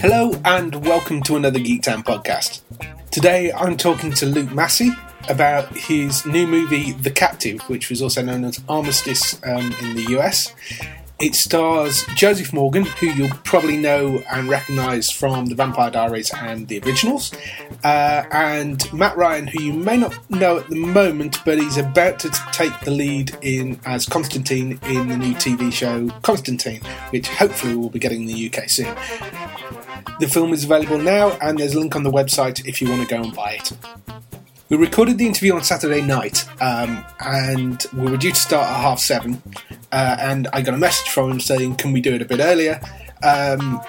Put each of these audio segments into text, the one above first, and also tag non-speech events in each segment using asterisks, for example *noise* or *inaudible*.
Hello and welcome to another Geek Town podcast. Today I'm talking to Luke Massey about his new movie The Captive, which was also known as Armistice um, in the US. It stars Joseph Morgan, who you'll probably know and recognise from The Vampire Diaries and the originals, uh, and Matt Ryan, who you may not know at the moment, but he's about to take the lead in as Constantine in the new TV show Constantine, which hopefully will be getting in the UK soon. The film is available now, and there's a link on the website if you want to go and buy it. We recorded the interview on Saturday night, um, and we were due to start at half seven. Uh, and I got a message from him saying, "Can we do it a bit earlier?" Um,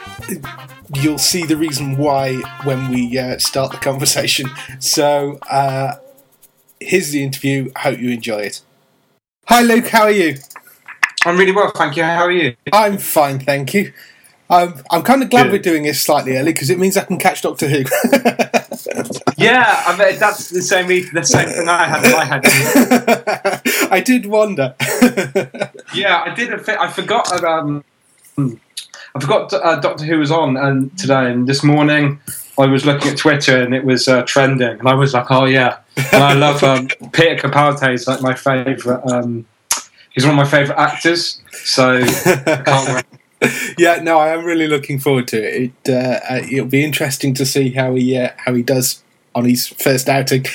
you'll see the reason why when we uh, start the *laughs* conversation. So uh, here's the interview. I Hope you enjoy it. Hi, Luke. How are you? I'm really well, thank you. How are you? I'm fine, thank you. Um, I'm kind of glad Good. we're doing this slightly early because it means I can catch Doctor Who. *laughs* Yeah, I bet that's the same the same thing I had in my head. *laughs* I did wonder. *laughs* Yeah, I did. I forgot. Um, I forgot uh, Doctor Who was on and today, and this morning I was looking at Twitter and it was uh, trending, and I was like, "Oh yeah!" And I love um, *laughs* Peter Capaldi. Is like my favorite. Um, he's one of my favorite actors, so I can't wait. yeah, no, I am really looking forward to it. it uh, uh, it'll be interesting to see how he uh, how he does on his first outing.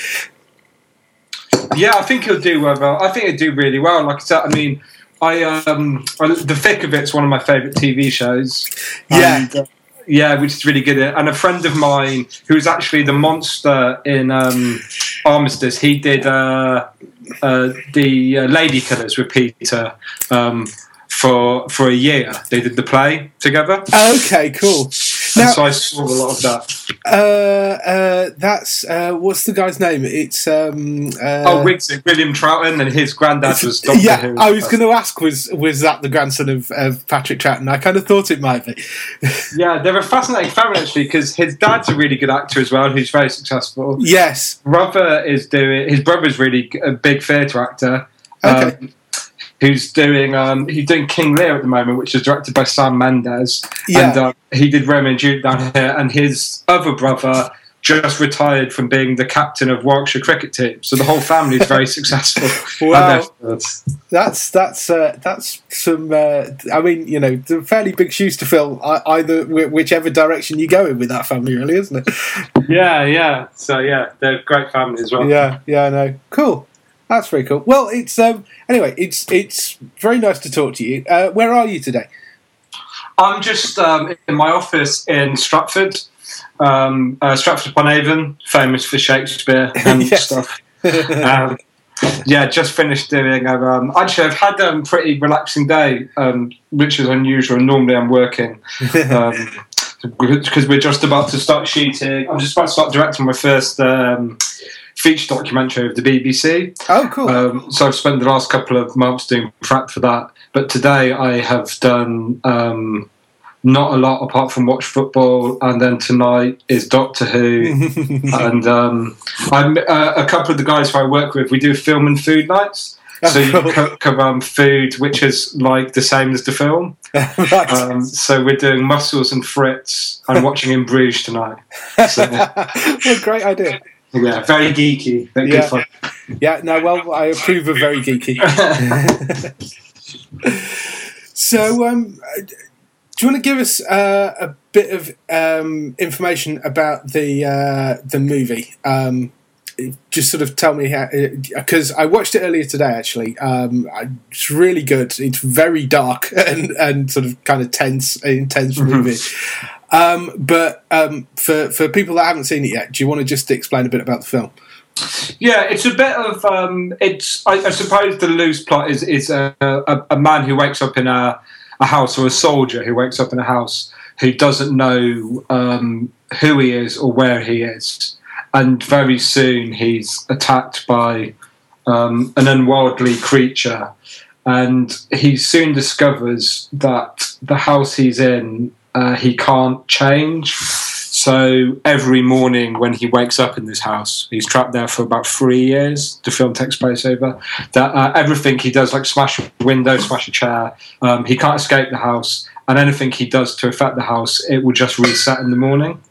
Yeah, I think he'll do well. I think he'll do really well. Like I said, I mean, I um, I, the thick of it's one of my favourite TV shows. Yeah. And, uh, yeah, which is really good. And a friend of mine who's actually the monster in um, Armistice, he did uh, uh, the uh, Lady Killers with Peter um, for for a year. They did the play together, Okay, cool. Now, so I saw a lot of that. uh, uh, that's uh, what's the guy's name? It's um, uh, oh, Wiggsy, William Troughton, and his granddad was Doctor Who. yeah, Who. I was going to ask was was that the grandson of, of Patrick Troughton? I kind of thought it might be. *laughs* Yeah, they're a fascinating family actually because his dad's a really good actor as well, who's very successful. yes. Brother is doing his brother's really a big theatre actor. Okay. um, who's doing um, he's doing King Lear at the moment, which is directed by Sam Mendes. Yeah. And uh, he did Romeo and Juliet down here, and his other brother just retired from being the captain of Warwickshire cricket team. So the whole family is very *laughs* successful. Wow. That's that's uh, that's some. Uh, I mean, you know, fairly big shoes to fill. Either whichever direction you go in with that family, really, isn't it? yeah, yeah. So yeah, they're a great family as well. Yeah, yeah, I know. Cool. That's very cool. Well, it's um. Anyway, it's it's very nice to talk to you. Uh, where are you today? I'm just um, in my office in Stratford, um, uh, Stratford upon Avon, famous for Shakespeare *laughs* and stuff. *laughs* Um, yeah, just finished doing. Um, actually, I've had a um, pretty relaxing day, um, which is unusual. Normally, I'm working *laughs* because we're just about to start shooting. I'm just about to start directing my first um, feature documentary of the BBC. oh, cool. Um, so I've spent the last couple of months doing prep for that. But today I have done um, not a lot apart from watch football, and then tonight is Doctor Who, *laughs* and um, I'm uh, a couple of the guys who I work with. We do film and food nights. So you cook um, food which is like the same as the film. *laughs* right. Um, so we're doing mussels and frites and watching In Bruges tonight. So, *laughs* what a great idea. Yeah, very geeky, but Yeah. good fun. Yeah, no, well, I approve of very geeky. *laughs* so, um, do you want to give us uh, a bit of um, information about the uh, the movie? Um, just sort of tell me how because I watched it earlier today. Actually, um, it's really good. It's very dark *laughs* and, and sort of kind of tense, intense mm-hmm. movie. Um, but um, for for people that haven't seen it yet, do you want to just explain a bit about the film? Yeah, it's a bit of um, it's. I, I, suppose the loose plot is is a, a, a, man who wakes up in a, a house, or a soldier who wakes up in a house who doesn't know um, who he is or where he is, and very soon he's attacked by um, an unworldly creature, and he soon discovers that the house he's in uh, he can't change. So every morning when he wakes up in this house, he's trapped there for about three years. The film takes place over that. Uh, everything he does, like smash a window, smash a chair, um, he can't escape the house, and anything he does to affect the house, it will just reset in the morning.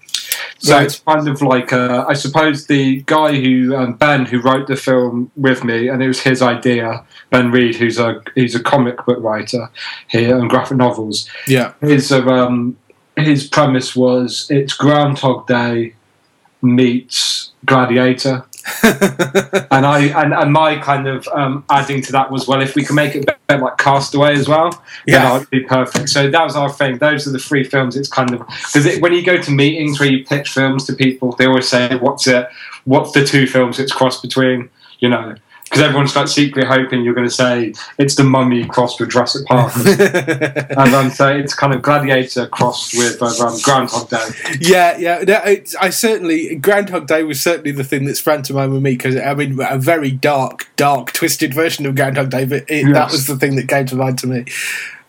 So right. it's kind of like uh, I suppose the guy who um, Ben who wrote the film with me, and it was his idea. Ben Reed, who's a he's a comic book writer here and graphic novels. Yeah, his um, his premise was it's Groundhog Day meets Gladiator. *laughs* and I and, and my kind of um, adding to that was well, if we can make it a bit like Castaway as well, yeah, that would be perfect. So that was our thing. Those are the three films. It's kind of because when you go to meetings where you pitch films to people, they always say, "What's it? What's the two films it's crossed between?" You know, because everyone's like secretly hoping you're going to say it's the Mummy crossed with Jurassic Park, *laughs* and um, so it's kind of Gladiator crossed with uh, um, Groundhog Day. Yeah, yeah. I certainly Groundhog Day was certainly the thing that sprang to mind with me because I mean a very dark, dark, twisted version of Groundhog Day, but it, yes. that was the thing that came to mind to me.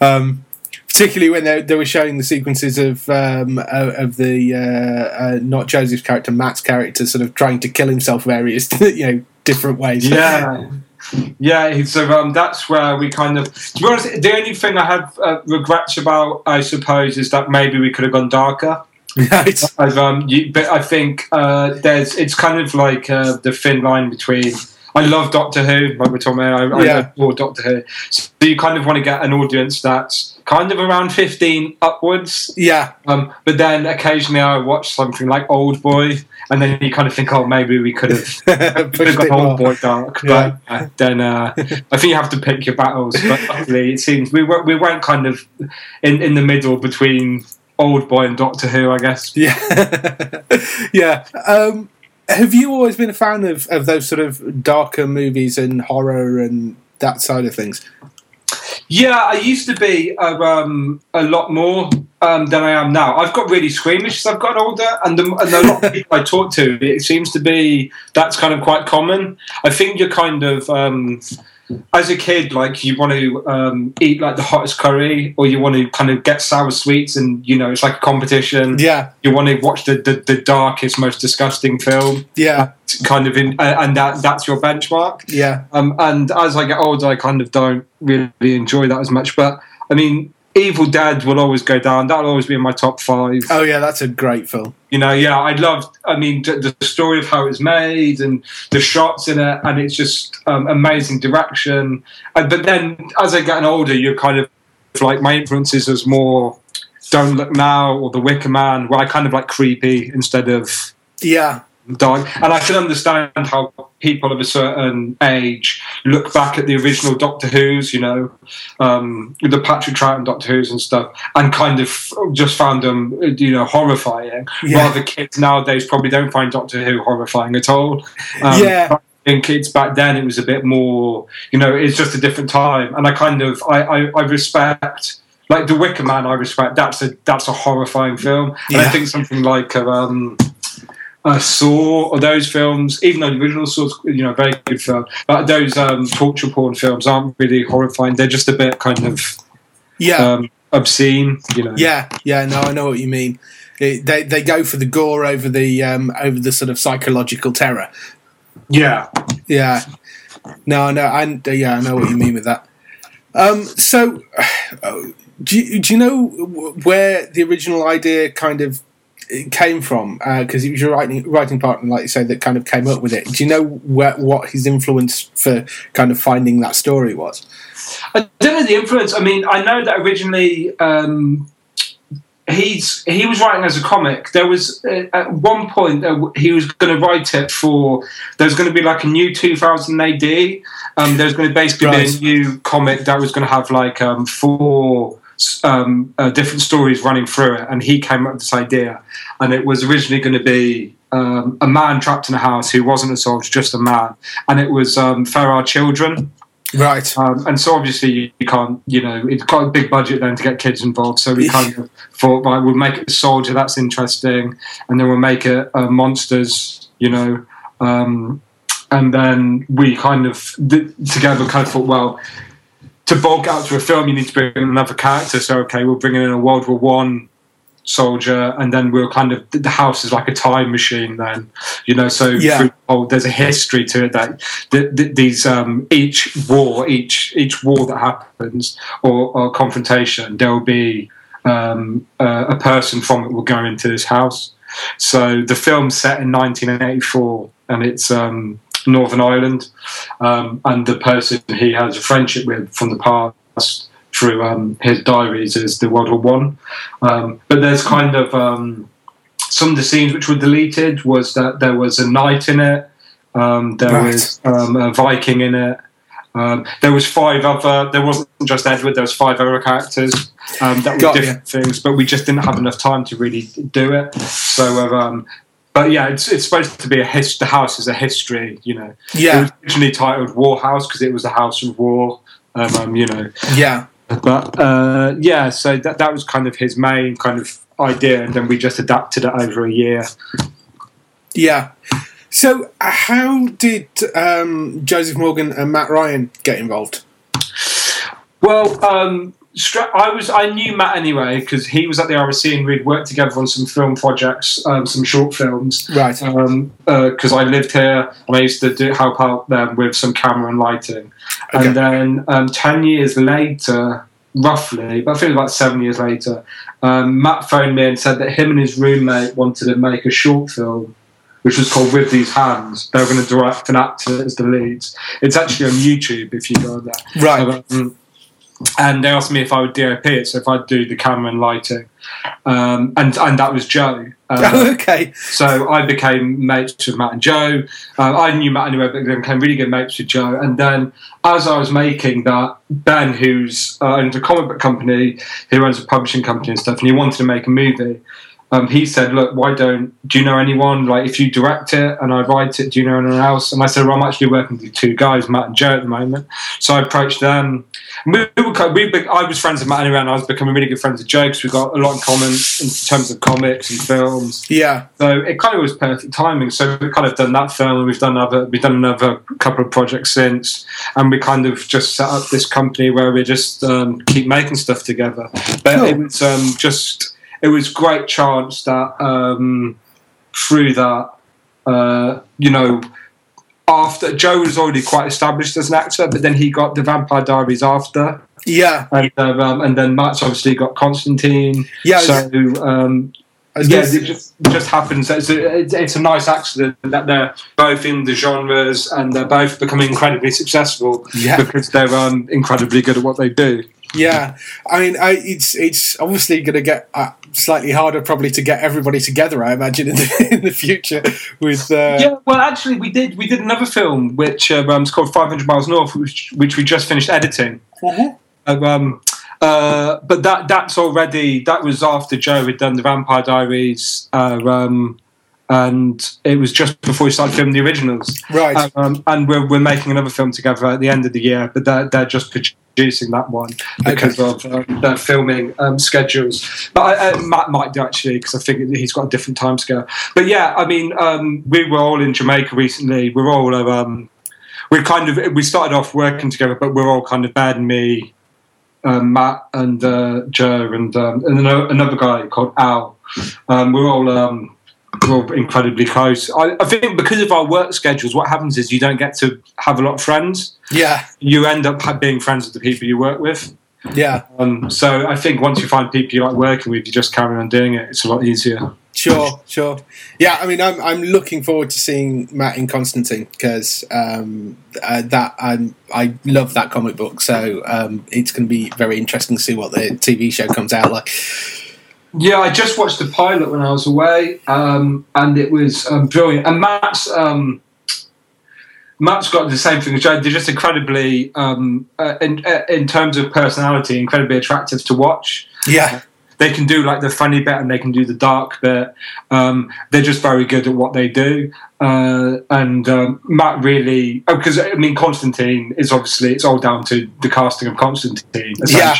Um, particularly when they, they were showing the sequences of um, of the uh, uh, not Joseph's character, Matt's character, sort of trying to kill himself various *laughs* you know different ways. Yeah. Yeah, so um, that's where we kind of. To be honest, the only thing I have uh, regrets about, I suppose, is that maybe we could have gone darker. Right. Um, you, but I think uh, there's. It's kind of like uh, the thin line between I love Doctor Who, like we're talking about. I, yeah. I adore Doctor Who. So you kind of want to get an audience that's kind of around 15 upwards. Yeah. Um, but then occasionally I watch something like Old Boy, and then you kind of think, oh, maybe we could have, *laughs* got Old Boy dark. Yeah. But uh, then uh, I think you have to pick your battles. But *laughs* luckily, it seems we, were, we went kind of in, in the middle between Old Boy and Doctor Who, I guess. Yeah. *laughs* yeah. Um, have you always been a fan of, of those sort of darker movies and horror and that side of things? Yeah, I used to be uh, um, a lot more um, than I am now. I've got really squeamish as I've got older, and, the, and a lot of people I talk to, it seems to be that's kind of quite common. I think you're kind of. Um, as a kid, like you want to um, eat like the hottest curry, or you want to kind of get sour sweets, and you know it's like a competition. Yeah, you want to watch the, the, the darkest, most disgusting film. Yeah, kind of in, uh, and that that's your benchmark. Yeah, um, and as I get older, I kind of don't really enjoy that as much. But I mean, Evil Dead will always go down. That'll always be in my top five. Oh yeah, that's a great film. You know, yeah, I love. I mean, the, the story of how it's made and the shots in it, and it's just um, amazing direction. And, but then, as I get older, you're kind of like my influences as more Don't Look Now or The Wicker Man, where I kind of like creepy instead of yeah dark. And I can understand how people of a certain age look back at the original Doctor Who's, you know, um, the Patrick Troughton Doctor Who's and stuff, and kind of just found them, you know, horrifying. Yeah. Rather, kids nowadays probably don't find Doctor Who horrifying at all. Um, yeah. In kids back then, it was a bit more, you know, it's just a different time, and I kind of, I, I, I respect like the Wicker Man. I respect that's a that's a horrifying film, and yeah. I think something like um, uh, Saw or those films, even though the original Saw's you know very good film, but those um, torture porn films aren't really horrifying. They're just a bit kind of yeah um, obscene. You know. Yeah, yeah. No, I know what you mean. It, they they go for the gore over the um, over the sort of psychological terror. Yeah, yeah. No, no, I yeah, I know what you mean with that. Um, so, *sighs* do you, do you know where the original idea kind of it came from because uh, it was your writing writing partner, like you say, that kind of came up with it. Do you know where, what his influence for kind of finding that story was? I don't know the influence. I mean, I know that originally um, he's he was writing as a comic. There was uh, at one point uh, he was going to write it for. There's going to be like a new 2000 AD. Um, there's going to basically Right. be a new comic that was going to have like um, four um, uh, different stories running through it, and he came up with this idea, and it was originally going to be. Um, a man trapped in a house who wasn't a soldier, just a man, and it was um, for our children. Right. Um, and so obviously you, you can't, you know, it's quite a big budget then to get kids involved. So we kind of thought, right, we'll make it a soldier, that's interesting, and then we'll make it uh, monsters, you know. Um, and then we kind of th- together kind of thought, well, to bulk out to a film, you need to bring in another character. So okay, we'll bring in a World War One soldier, and then we'll kind of the house is like a time machine. Then, you know, so Yeah. there's a history to it that th- th- these um, each war, each each war that happens or, or confrontation, there will be um, uh, a person from it will go into this house. So the film's set in 1984, and it's um, Northern Ireland, um, and the person he has a friendship with from the past through um, his diaries is the World War One. Um, but there's kind of um, some of the scenes which were deleted was that there was a knight in it, um, there Right. was um, a Viking in it. Um, there was five other. There wasn't just Edward. There was five other characters um, that were Got different things, but we just didn't have enough time to really do it. So, uh, um, but yeah, it's, it's supposed to be a his. The house is a history, you know. It Yeah. was originally titled War House because it was a house of war. Um, um, you know, Yeah. but uh, yeah, so that that was kind of his main kind of idea, and then we just adapted it over a year. Yeah. So, how did um, Joseph Morgan and Matt Ryan get involved? Well, um, I was I knew Matt anyway because he was at the RSC and we'd worked together on some film projects, um, some short films. Right. Because I lived here and I used to do, help out them with some camera and lighting. Okay. And then um, ten years later, roughly, but I think about seven years later, um, Matt phoned me and said that him and his roommate wanted to make a short film. Which was called With These Hands. They were going to direct and act as the leads. It's actually on YouTube if you go there. Right. Um, and they asked me if I would DOP it, so if I'd do the camera and lighting, um, and and that was Joe. Oh, *laughs* Uh, okay. so I became mates with Matt and Joe. Uh, I knew Matt anyway, but then became really good mates with Joe. And then as I was making that, Ben, who's uh, owns a comic book company, who owns a publishing company and stuff, and he wanted to make a movie. Um, he said, "Look, why don't do you know anyone? Like, if you direct it and I write it, do you know anyone else?" And I said, "Well, I'm actually working with two guys, Matt and Joe, at the moment." So I approached them. We, we were, we, I was friends with Matt anyway, and I was becoming really good friends with Joe because we got a lot in common in terms of comics and films. Yeah. So it kind of was perfect timing. So we've kind of done that film, and we've done other, we've done another couple of projects since, and we kind of just set up this company where we just um, keep making stuff together. But Cool. it was um, just, it was great chance that um, through that, uh, you know. After Joe was already quite established as an actor, but then he got the Vampire Diaries after, Yeah. and uh, um, and then Matt's obviously got Constantine. Yeah. So um, yeah, it just, just happens. It's a, it's, it's a nice accident that they're both in the genres and they're both becoming incredibly successful Yeah. because they're um, incredibly good at what they do. Yeah, I mean, I, it's it's obviously going to get uh, slightly harder, probably, to get everybody together. I imagine in the, *laughs* in the future with uh, Yeah, well, actually, we did we did another film which uh, um, is called Five Hundred Miles North, which, which we just finished editing. Mhm. Uh, um, uh, but that that's already that was after Joe had done the Vampire Diaries, uh, um, and it was just before we started filming the originals. right. Um, and we're, we're making another film together at the end of the year, but they're, they're just producing that one because of um, their filming um, schedules. But I, uh, Matt might do actually because I think he's got a different time scale. But yeah, I mean, um, we were all in Jamaica recently. We're all um, we kind of we started off working together, but we're all kind of bad and me. Um, Matt and uh, Joe and um, and another guy called Al. Um, we're all um, we're incredibly close. I, I think because of our work schedules, what happens is you don't get to have a lot of friends. yeah, You end up being friends with the people you work with. yeah, Um, so I think once you find people you like working with, you just carry on doing it. It's a lot easier. sure, sure. Yeah, I mean, I'm I'm looking forward to seeing Matt in Constantine because um, uh, that I'm I love that comic book, so um, it's going to be very interesting to see what the TV show comes out like. Yeah, I just watched the pilot when I was away, um, and it was um, brilliant. And Matt's um, Matt's got the same thing as Joe. They're just incredibly, um, uh, in uh, in terms of personality, incredibly attractive to watch. Yeah. They can do like the funny bit and they can do the dark bit. Um, they're just very good at what they do. Uh, and um, Matt really, because oh, I mean, Constantine is obviously it's all down to the casting of Constantine. Yeah.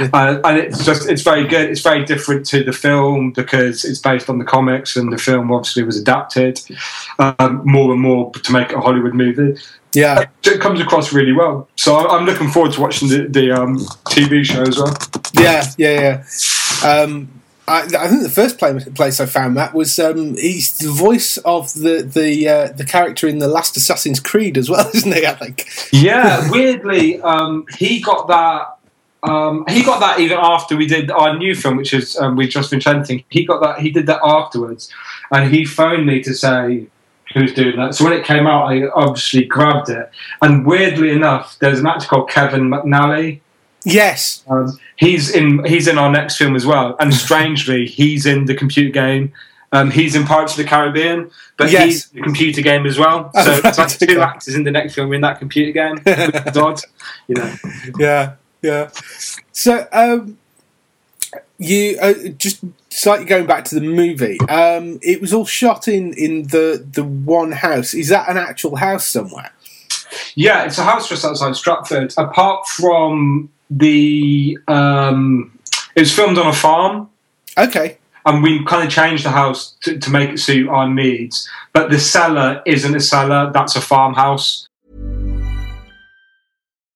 Uh, and it's just it's very good. It's very different to the film because it's based on the comics, and the film obviously was adapted um, more and more to make it a Hollywood movie. Yeah. It comes across really well. So I'm looking forward to watching the, the um, TV show as well. Yeah, yeah, yeah. Um, I, I think the first place I found Matt was um, he's the voice of the the uh, the character in the last Assassin's Creed as well, *laughs* isn't he? I think. Yeah, weirdly, um, he got that. Um, he got that even after we did our new film, which is um, we've just been chanting. He got that. He did that afterwards, and he phoned me to say who's doing that. So when it came out, I obviously grabbed it. And weirdly enough, there's an actor called Kevin McNally. Yes. Um, he's in. He's in our next film as well. And strangely, he's in the computer game. Um, he's in Pirates of the Caribbean, but Yes. he's in the computer game as well. Oh, So *laughs* it's like two actors in the next film in that computer game. Which is odd, you know. Yeah, yeah. So, um, you uh, just slightly going back to the movie. Um, it was all shot in in the the one house. Is that an actual house somewhere? Yeah, it's a house just outside Stratford. Apart from the, um, it was filmed on a farm, Okay. and we kind of changed the house to, to make it suit our needs. But the cellar isn't a cellar; that's a farmhouse.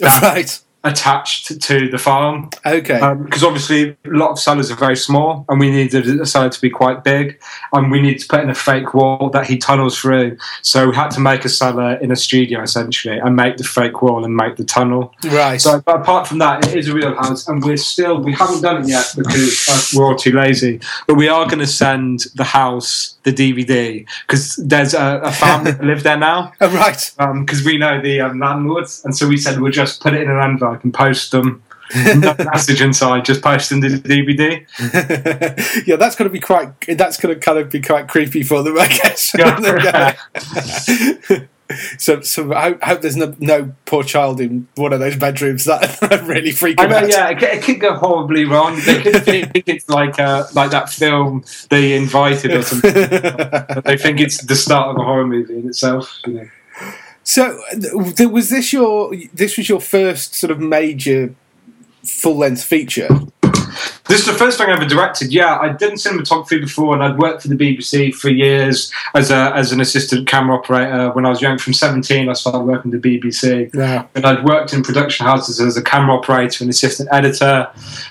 Right. Attached to the farm, Okay. because obviously a lot of cellars are very small, and we needed a cellar to be quite big, and we needed to put in a fake wall that he tunnels through. So we had to make a cellar in a studio essentially, and make the fake wall and make the tunnel. right. So, but apart from that, it is a real house, and we're still we haven't done it yet because uh, we're all too lazy. But we are going to send the house the DVD because there's a, a family *laughs* that live there now oh, right. because we know the um, landlords, and so we said we'll just put it in an envelope and post them. *laughs* no message inside, just post them the DVD. *laughs* yeah, that's going to be quite. That's going to kind of be quite creepy for them, I guess. *laughs* So, so I hope, there's no, no poor child in one of those bedrooms. That that really freak I know, out. yeah, it, could- it could go horribly wrong. They could think it's like uh, like that film they invited or something. they think it's the start of a horror movie in itself. You know. So, was this your this was your first sort of major full length feature? This is the first thing I ever directed. Yeah, I'd done cinematography before, and I'd worked for the BBC for years as a as an assistant camera operator. When I was young, from seventeen, I started working at the BBC. Yeah. And I'd worked in production houses as a camera operator and assistant editor.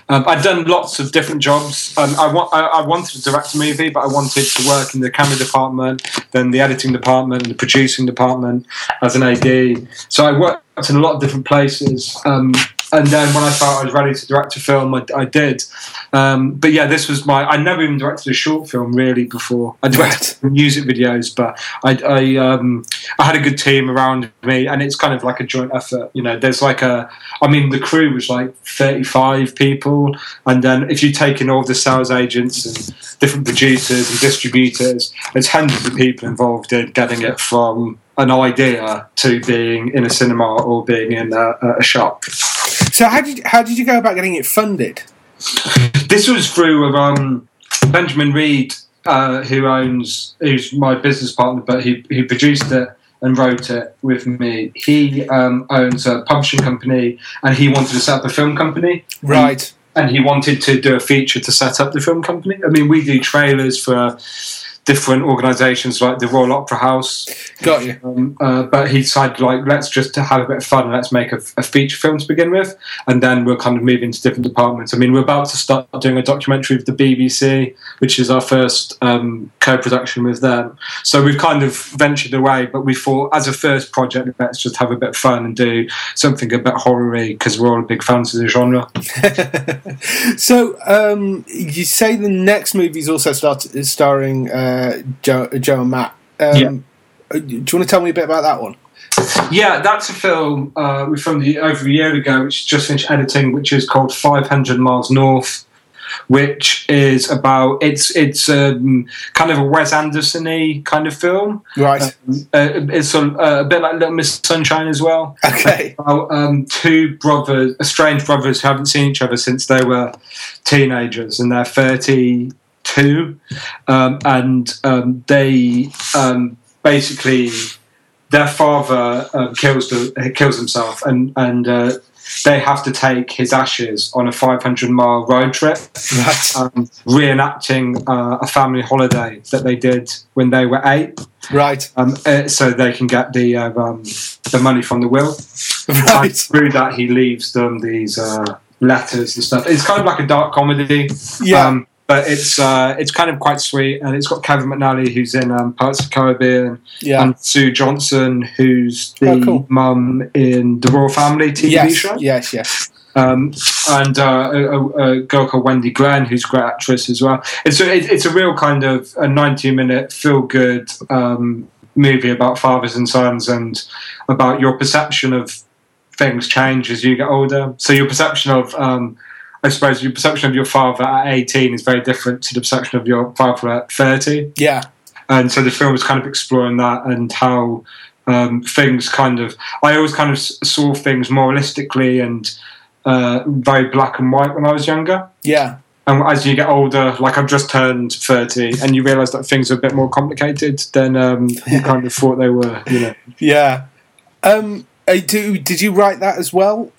Um, I'd done lots of different jobs. Um, I, wa- I, I wanted to direct a movie, but I wanted to work in the camera department, then the editing department, and the producing department as an AD. So I worked in a lot of different places. Um, and then when I felt I was ready to direct a film, I, I did. Um, but yeah, this was my. I never even directed a short film really before. I directed *laughs* music videos, but I I, um, I had a good team around me, and it's kind of like a joint effort. You know, there's like a. I mean, the crew was like 35 people, and then if you take in all the sales agents and different producers and distributors, there's hundreds of people involved in getting it from an idea to being in a cinema or being in a, a shop. So how did how did you go about getting it funded? This was through um, Benjamin Reed, uh, who owns, who's my business partner, but he, he produced it and wrote it with me. He um, owns a publishing company, and he wanted to set up a film company. Right. and he wanted to do a feature to set up the film company. I mean, we do trailers for different organisations like the Royal Opera House. Got you. Um, uh, but he decided, like, let's just have a bit of fun and let's make a, a, feature film to begin with, and then we'll kind of move into different departments. I mean, we're about to start doing a documentary with the BBC, which is our first um, co-production with them. So we've kind of ventured away, but we thought, as a first project, let's just have a bit of fun and do something a bit horror-y because we're all big fans of the genre. *laughs* so um, you say the next movie is also start, starring uh, Joe, Joe and Matt. Um, yeah. Uh, do you want to tell me a bit about that one? Yeah, that's a film uh, we filmed over a year ago, which just finished editing, which is called 500 Miles North which is about it's it's um, kind of a Wes Anderson-y kind of film. Right. Um, uh, it's a, a, bit like Little Miss Sunshine as well. Okay. About, um, two brothers, estranged brothers who haven't seen each other since they were teenagers, and they're thirty-two, um, and um, they um, basically their father uh, kills the, kills himself, and and uh, they have to take his ashes on a 500 mile road trip, right. um, reenacting uh, a family holiday that they did when they were eight. Right. Um, uh, so they can get the uh, um, the money from the will. Right. And through that, he leaves them these uh, letters and stuff. It's kind of like a dark comedy. Yeah. But it's uh, it's kind of quite sweet, and it's got Kevin McNally, who's in um, Pirates of the Caribbean, yeah. and Sue Johnston, who's the oh, cool. mum in the Royle Family TV yes, show. Yes, yes. Um, and uh, a, a, girl called Wendy Glenn, who's a great actress as well. It's a, it's a real kind of a 90 minute feel good um, movie about fathers and sons and about your perception of things change as you get older. So your perception of um, I suppose your perception of your father at 18 is very different to the perception of your father at 30. Yeah. And so the film was kind of exploring that and how um, things kind of. I always kind of saw things moralistically and uh, very black and white when I was younger. Yeah. And as you get older, like I've just turned 30, and you realise that things are a bit more complicated than um, you kind of thought they were, you know. *laughs* Yeah. Um, uh, do, did you write that as well?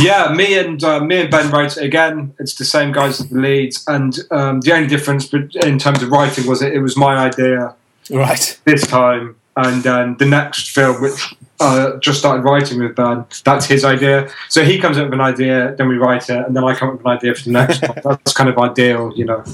Yeah, me and uh, me and Ben wrote it again. It's the same guys as the leads, and um, the only difference in terms of writing was it, it was my idea, right? This time, and then the next film, which uh, just started writing with Ben, that's his idea. So he comes up with an idea, then we write it, and then I come up with an idea for the next one. *laughs* That's kind of ideal, you know.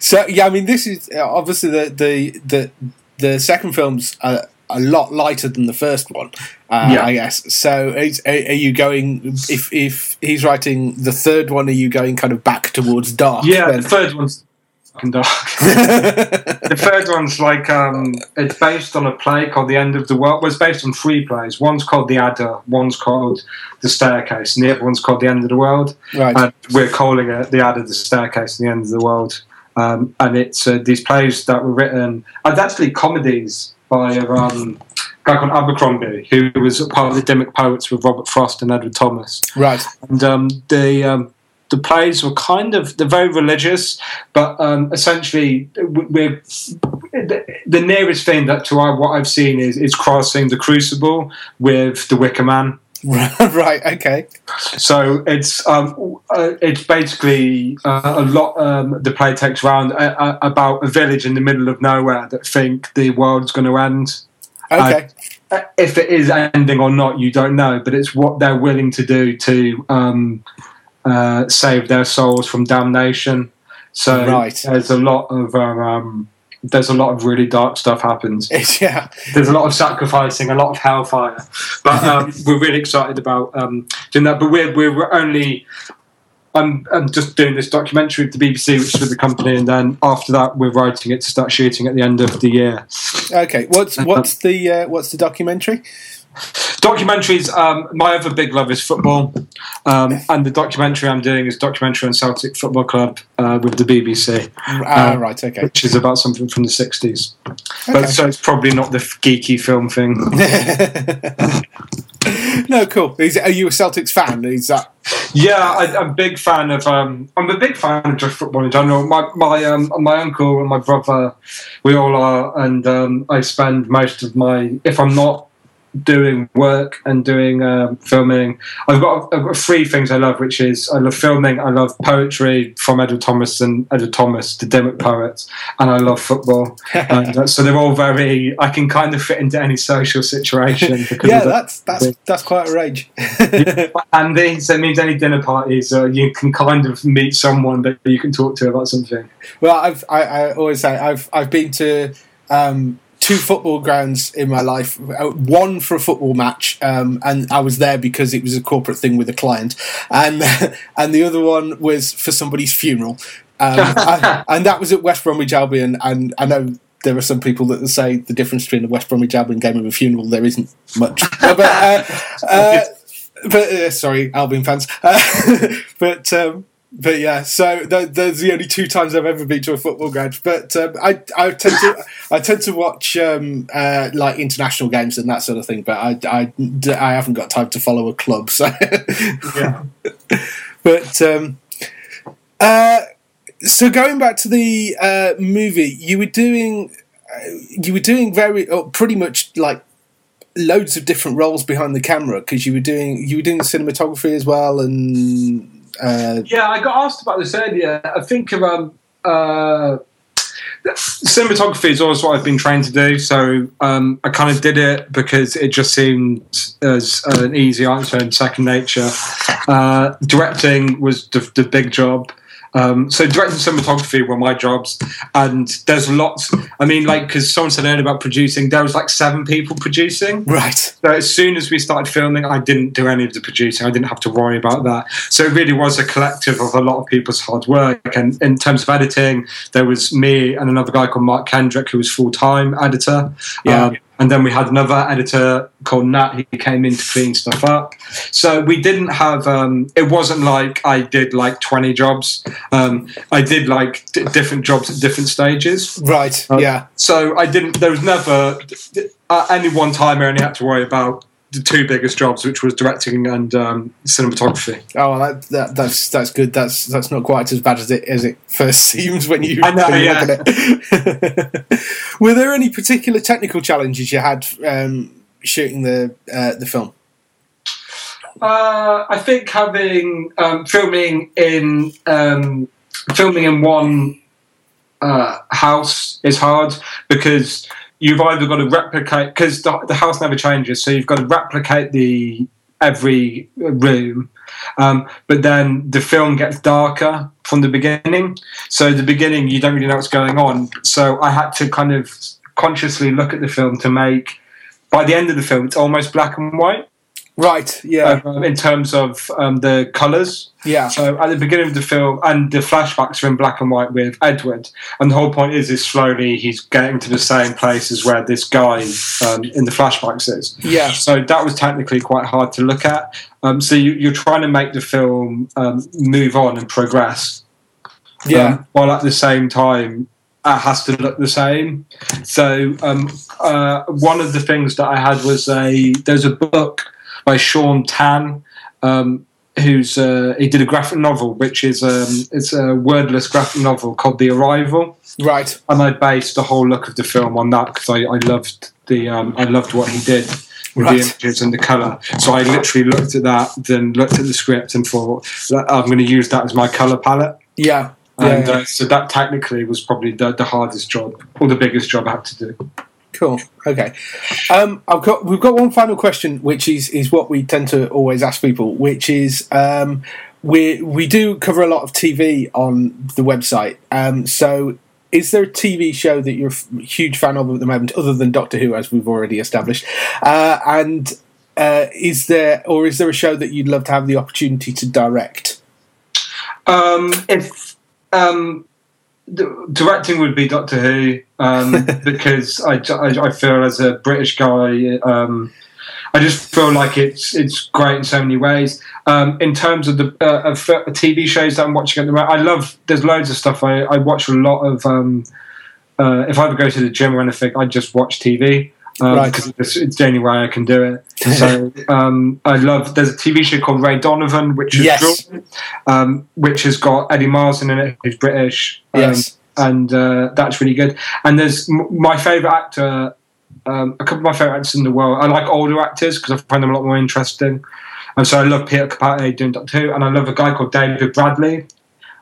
So yeah, I mean, this is obviously the the the the second film's. Uh, a lot lighter than the first one, uh, yeah. I guess. So, is, are, are, you going? If if he's writing the third one, are you going kind of back towards dark? Yeah, then? the third one's fucking dark. *laughs* the third one's like um, it's based on a play called The End of the World. Well, it's based on three plays. One's called The Adder, one's called The Staircase, and the other one's called The End of the World. Right. And we're calling it The Adder, The Staircase, and The End of the World. Um, and it's uh, these plays that were written, and actually comedies by a um, guy called Abercrombie, who was part of the Dymock Poets with Robert Frost and Edward Thomas. Right. And um, the um, the plays were kind of they're very religious, but um, essentially we're the, nearest thing that to what I've seen is is crossing the Crucible with the Wicker Man. *laughs* right. Okay. So it's um, uh, it's basically uh, a lot. Um, the play takes around uh, uh, about a village in the middle of nowhere that think the world's going to end. Okay. Uh, if it is ending or not, you don't know, but it's what they're willing to do to um, uh, save their souls from damnation. So right. there's a lot of um, there's a lot of really dark stuff happens. *laughs* yeah, there's a lot of sacrificing, a lot of hellfire. But *laughs* um, we're really excited about um, doing that. But we're we're only. I'm, I'm just doing this documentary with the BBC, which is with the company, and then after that, we're writing it to start shooting at the end of the year. Okay, what's *laughs* what's the uh, what's the documentary? Documentaries. Um, my other big love is football, um, and the documentary I'm doing is documentary on Celtic Football Club uh, with the BBC. Ah, uh, right, okay. Which is about something from the '60s, okay. but so it's probably not the geeky film thing. *laughs* no, cool. Is, are you a Celtics fan? Is that? Yeah, I, am a big fan of. Um, I'm a big fan of just football in general. My my um, my uncle and my brother, we all are, and um, I spend most of my if I'm not doing work and doing um, filming. I've got, I've got three things I love, which is I love filming, I love poetry from Edward Thomas and Edward Thomas, the Dymock poets, and I love football. *laughs* and, uh, so they're all very. I can kind of fit into any social situation. *laughs* yeah, that's that's *laughs* that's quite a range. Andy, so it means any dinner parties, uh, you can kind of meet someone that you can talk to about something. Well, I've I, I always say I've I've been to. Um, two football grounds in my life. Uh, one for a football match, um, and I was there because it was a corporate thing with a client, and *laughs* and the other one was for somebody's funeral, um, *laughs* I, and that was at West Bromwich Albion. And I know there are some people that say the difference between a West Bromwich Albion game and a funeral there isn't much, *laughs* but. Uh, uh, but uh, sorry, Albion fans. but um, but yeah, so th- those the only two times I've ever been to a football game. But um, I I tend to I tend to watch um, uh, like international games and that sort of thing. But I, I, I haven't got time to follow a club. So yeah. *laughs* but um, uh, so going back to the uh, movie, you were doing uh, you were doing very oh, pretty much like loads of different roles behind the camera because you were doing you were doing cinematography as well and uh, yeah, I got asked about this earlier. I think um, uh, cinematography is always what I've been trained to do. So um, I kind of did it because it just seemed as an easy answer and second nature. Uh, directing was the, the big job. Um, so directing cinematography were my jobs, and there's lots. I mean, like because someone said earlier about producing, there was like seven people producing. Right. So as soon as we started filming, I didn't do any of the producing. I didn't have to worry about that. So it really was a collective of a lot of people's hard work. And in terms of editing, there was me and another guy called Mark Kendrick, who was full time editor. Yeah. Um, and then we had another editor called Nat. He came in to clean stuff up. So we didn't have. Um, it wasn't like I did like twenty jobs. Um, I did like d- different jobs at different stages. Right. Uh, yeah. So I didn't. There was never at any one time I only had to worry about the two biggest jobs, which was directing and um, cinematography. Oh, that, that, that's that's good. That's that's not quite as bad as it as it first *laughs* seems when you, I know, yeah. look at it. *laughs* Were there any particular technical challenges you had um, shooting the uh, the film? Uh, I think having um, filming in um, filming in one uh, house is hard because you've either got to replicate because the, the, house never changes, so you've got to replicate the every room. Um, but then the film gets darker from the beginning. So the beginning, you don't really know what's going on. So I had to kind of consciously look at the film to make. By the end of the film, it's almost black and white. Right. Yeah. Um, in terms of um, the colours. Yeah. So at the beginning of the film, and the flashbacks are in black and white with Edward, and the whole point is, is slowly he's getting to the same places where this guy um, in the flashbacks is. Yeah. So that was technically quite hard to look at. Um, so you, are trying to make the film um, move on and progress. Yeah. Um, while at the same time it has to look the same. So um, uh, one of the things that I had was a there's a book by Sean Tan. Um, who's uh, he did a graphic novel, which is um, it's a wordless graphic novel called The Arrival. Right. And I based the whole look of the film on that because I, I, loved the um, I loved what he did with right. the images and the color. So I literally looked at that, then looked at the script and thought I'm going to use that as my color palette. Yeah. And yeah, yeah. Uh, so that technically was probably the, the hardest job or the biggest job I had to do. Cool. Okay. Um, I've got we've got one final question, which is is what we tend to always ask people, which is um, we we do cover a lot of TV on the website. Um, so, is there a TV show that you're a huge fan of at the moment, other than Doctor Who, as we've already established? Uh, and uh, is there or is there a show that you'd love to have the opportunity to direct? Um, if um, directing would be Doctor Who um, *laughs* because I, I, I, feel as a British guy, um, I just feel like it's it's great in so many ways. Um, in terms of the uh, of TV shows that I'm watching at the moment, I love. There's loads of stuff. I, I watch a lot of. Um, uh, if I ever go to the gym or anything, I just watch TV. Um, right. because it's, it's, the only way I can do it. *laughs* So um, I love. There's a TV show called Ray Donovan, which is yes. um, which has got Eddie Marsan in it, who's British. Um, yes, and uh, that's really good. And there's m- my favourite actor um, a couple of my favorite actors in the world. I like older actors because I find them a lot more interesting. And so I love Peter Capaldi doing Doctor Who, and I love a guy called David Bradley,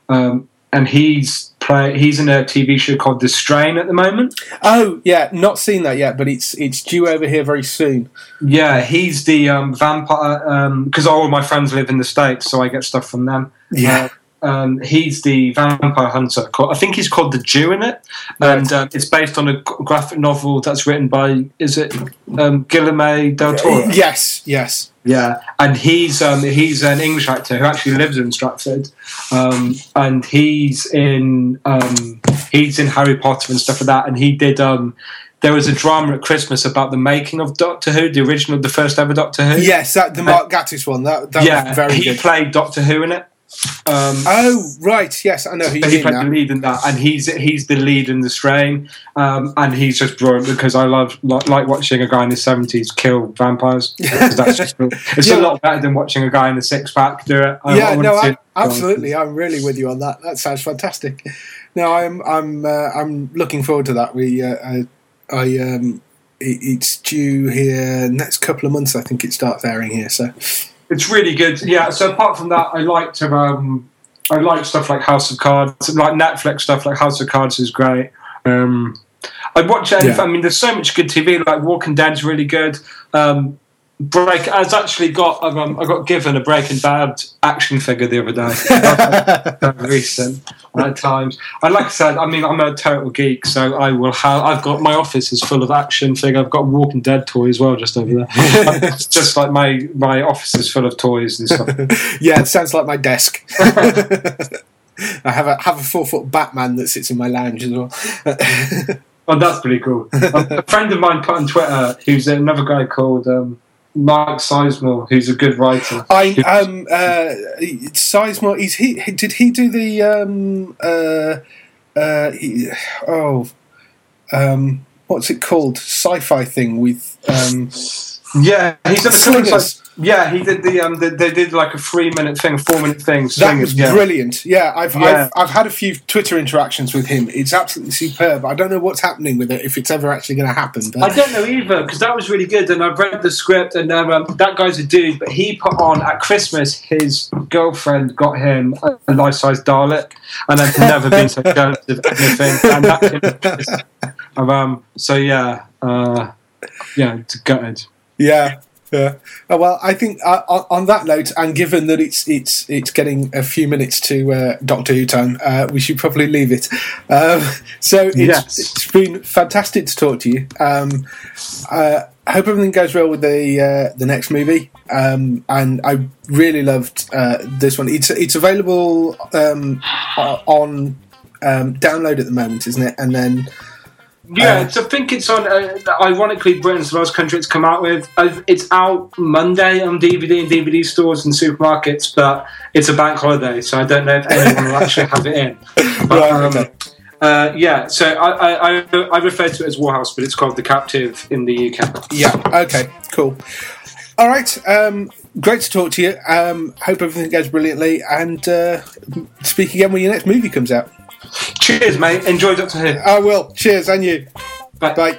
um, and he's play he's in a TV show called The Strain at the moment. Oh yeah, not seen that yet, but it's it's due over here very soon. Yeah, he's the um, vampire because all of my friends live in the states, so I get stuff from them. Yeah. Uh, um, he's the vampire hunter. Called, I think he's called the Jew in it, and uh, it's based on a graphic novel that's written by is it um, Guillermo del Toro? Yes, yes. Yeah, and he's um, he's an English actor who actually lives in Stratford, um, and he's in um, he's in Harry Potter and stuff like that. And he did. Um, there was a drama at Christmas about the making of Doctor Who, the original, the first ever Doctor Who. Yes, that, the Mark Gatiss one. That, that yeah, was very he good. played Doctor Who in it. Um, oh right, yes, I know who he played now. the lead in that, and he's he's the lead in the strain, um, and he's just brilliant because I love like, like watching a guy in his seventies kill vampires. *laughs* That's just, it's Yeah. a lot better than watching a guy in a six pack do it. I- I yeah, wanna no, I, absolutely. I'm really with you on that. That sounds fantastic. No, I'm I'm uh, I'm looking forward to that. We uh, I, I um it, it's due here next couple of months. I think it starts airing here. So It's really good. Yeah. So apart from that, I like to um, I like stuff like House of Cards, like Netflix stuff like House of Cards is great. Um, I watch anything. Yeah. I mean, there's so much good TV. Like Walking Dead's really good. Um, Break. I was actually got um, I got given a Breaking Bad action figure the other day. *laughs* Very recent at times. And like I said, I mean, I'm a total geek, so I will have. I've got my office is full of action figure. I've got a Walking Dead toy as well, just over there. *laughs* it's just like my my office is full of toys and stuff. *laughs* yeah, it sounds like my desk. I have a have a four foot Batman that sits in my lounge as well. Oh, that's pretty cool. Um, a friend of mine put on Twitter, who's another guy called um, Mark Sizemore, who's a good writer. I um uh Sizemore is he did he do the um uh uh he, oh um what's it called sci-fi thing with um Yeah, he's done a couple of Slingers. Yeah, he did the um. The, they did like a three minute thing, four minute thing. that was yeah. brilliant yeah I've, Yeah. I've I've had a few Twitter interactions with him it's absolutely superb I don't know what's happening with it if it's ever actually going to happen I don't know either because that was really good, and I've read the script, and um, um, that guy's a dude. But he put on at Christmas, his girlfriend got him a, a life size Dalek, and I've never been so jealous of anything. *laughs* And that, um, so yeah, uh, yeah, it's gutted. Yeah, yeah. Oh, well, I think uh, on, on that note, and given that it's it's it's getting a few minutes to uh, Doctor Who time, uh, we should probably leave it. Um, so it's, Yes. it's been fantastic to talk to you. Um, uh, I hope everything goes well with the uh, the next movie, um, and I really loved uh, this one. It's it's available um, on um, download at the moment, isn't it? And then Yeah, it's, I think it's on. Uh, ironically, Britain's the last country it's come out with. Uh, it's out Monday on DVD and DVD stores and supermarkets, but it's a bank holiday, so I don't know if anyone will actually have it in. *laughs* But, Right, um, okay. uh, yeah, so I, I, I, I refer to it as Warhouse, but it's called The Captive in the UK. Yeah. Okay. Cool. All right. Um, great to talk to you. Um, hope everything goes brilliantly, and uh, speak again when your next movie comes out. Cheers, mate. Enjoy Doctor Who. I will. Cheers, and you. Bye. Bye.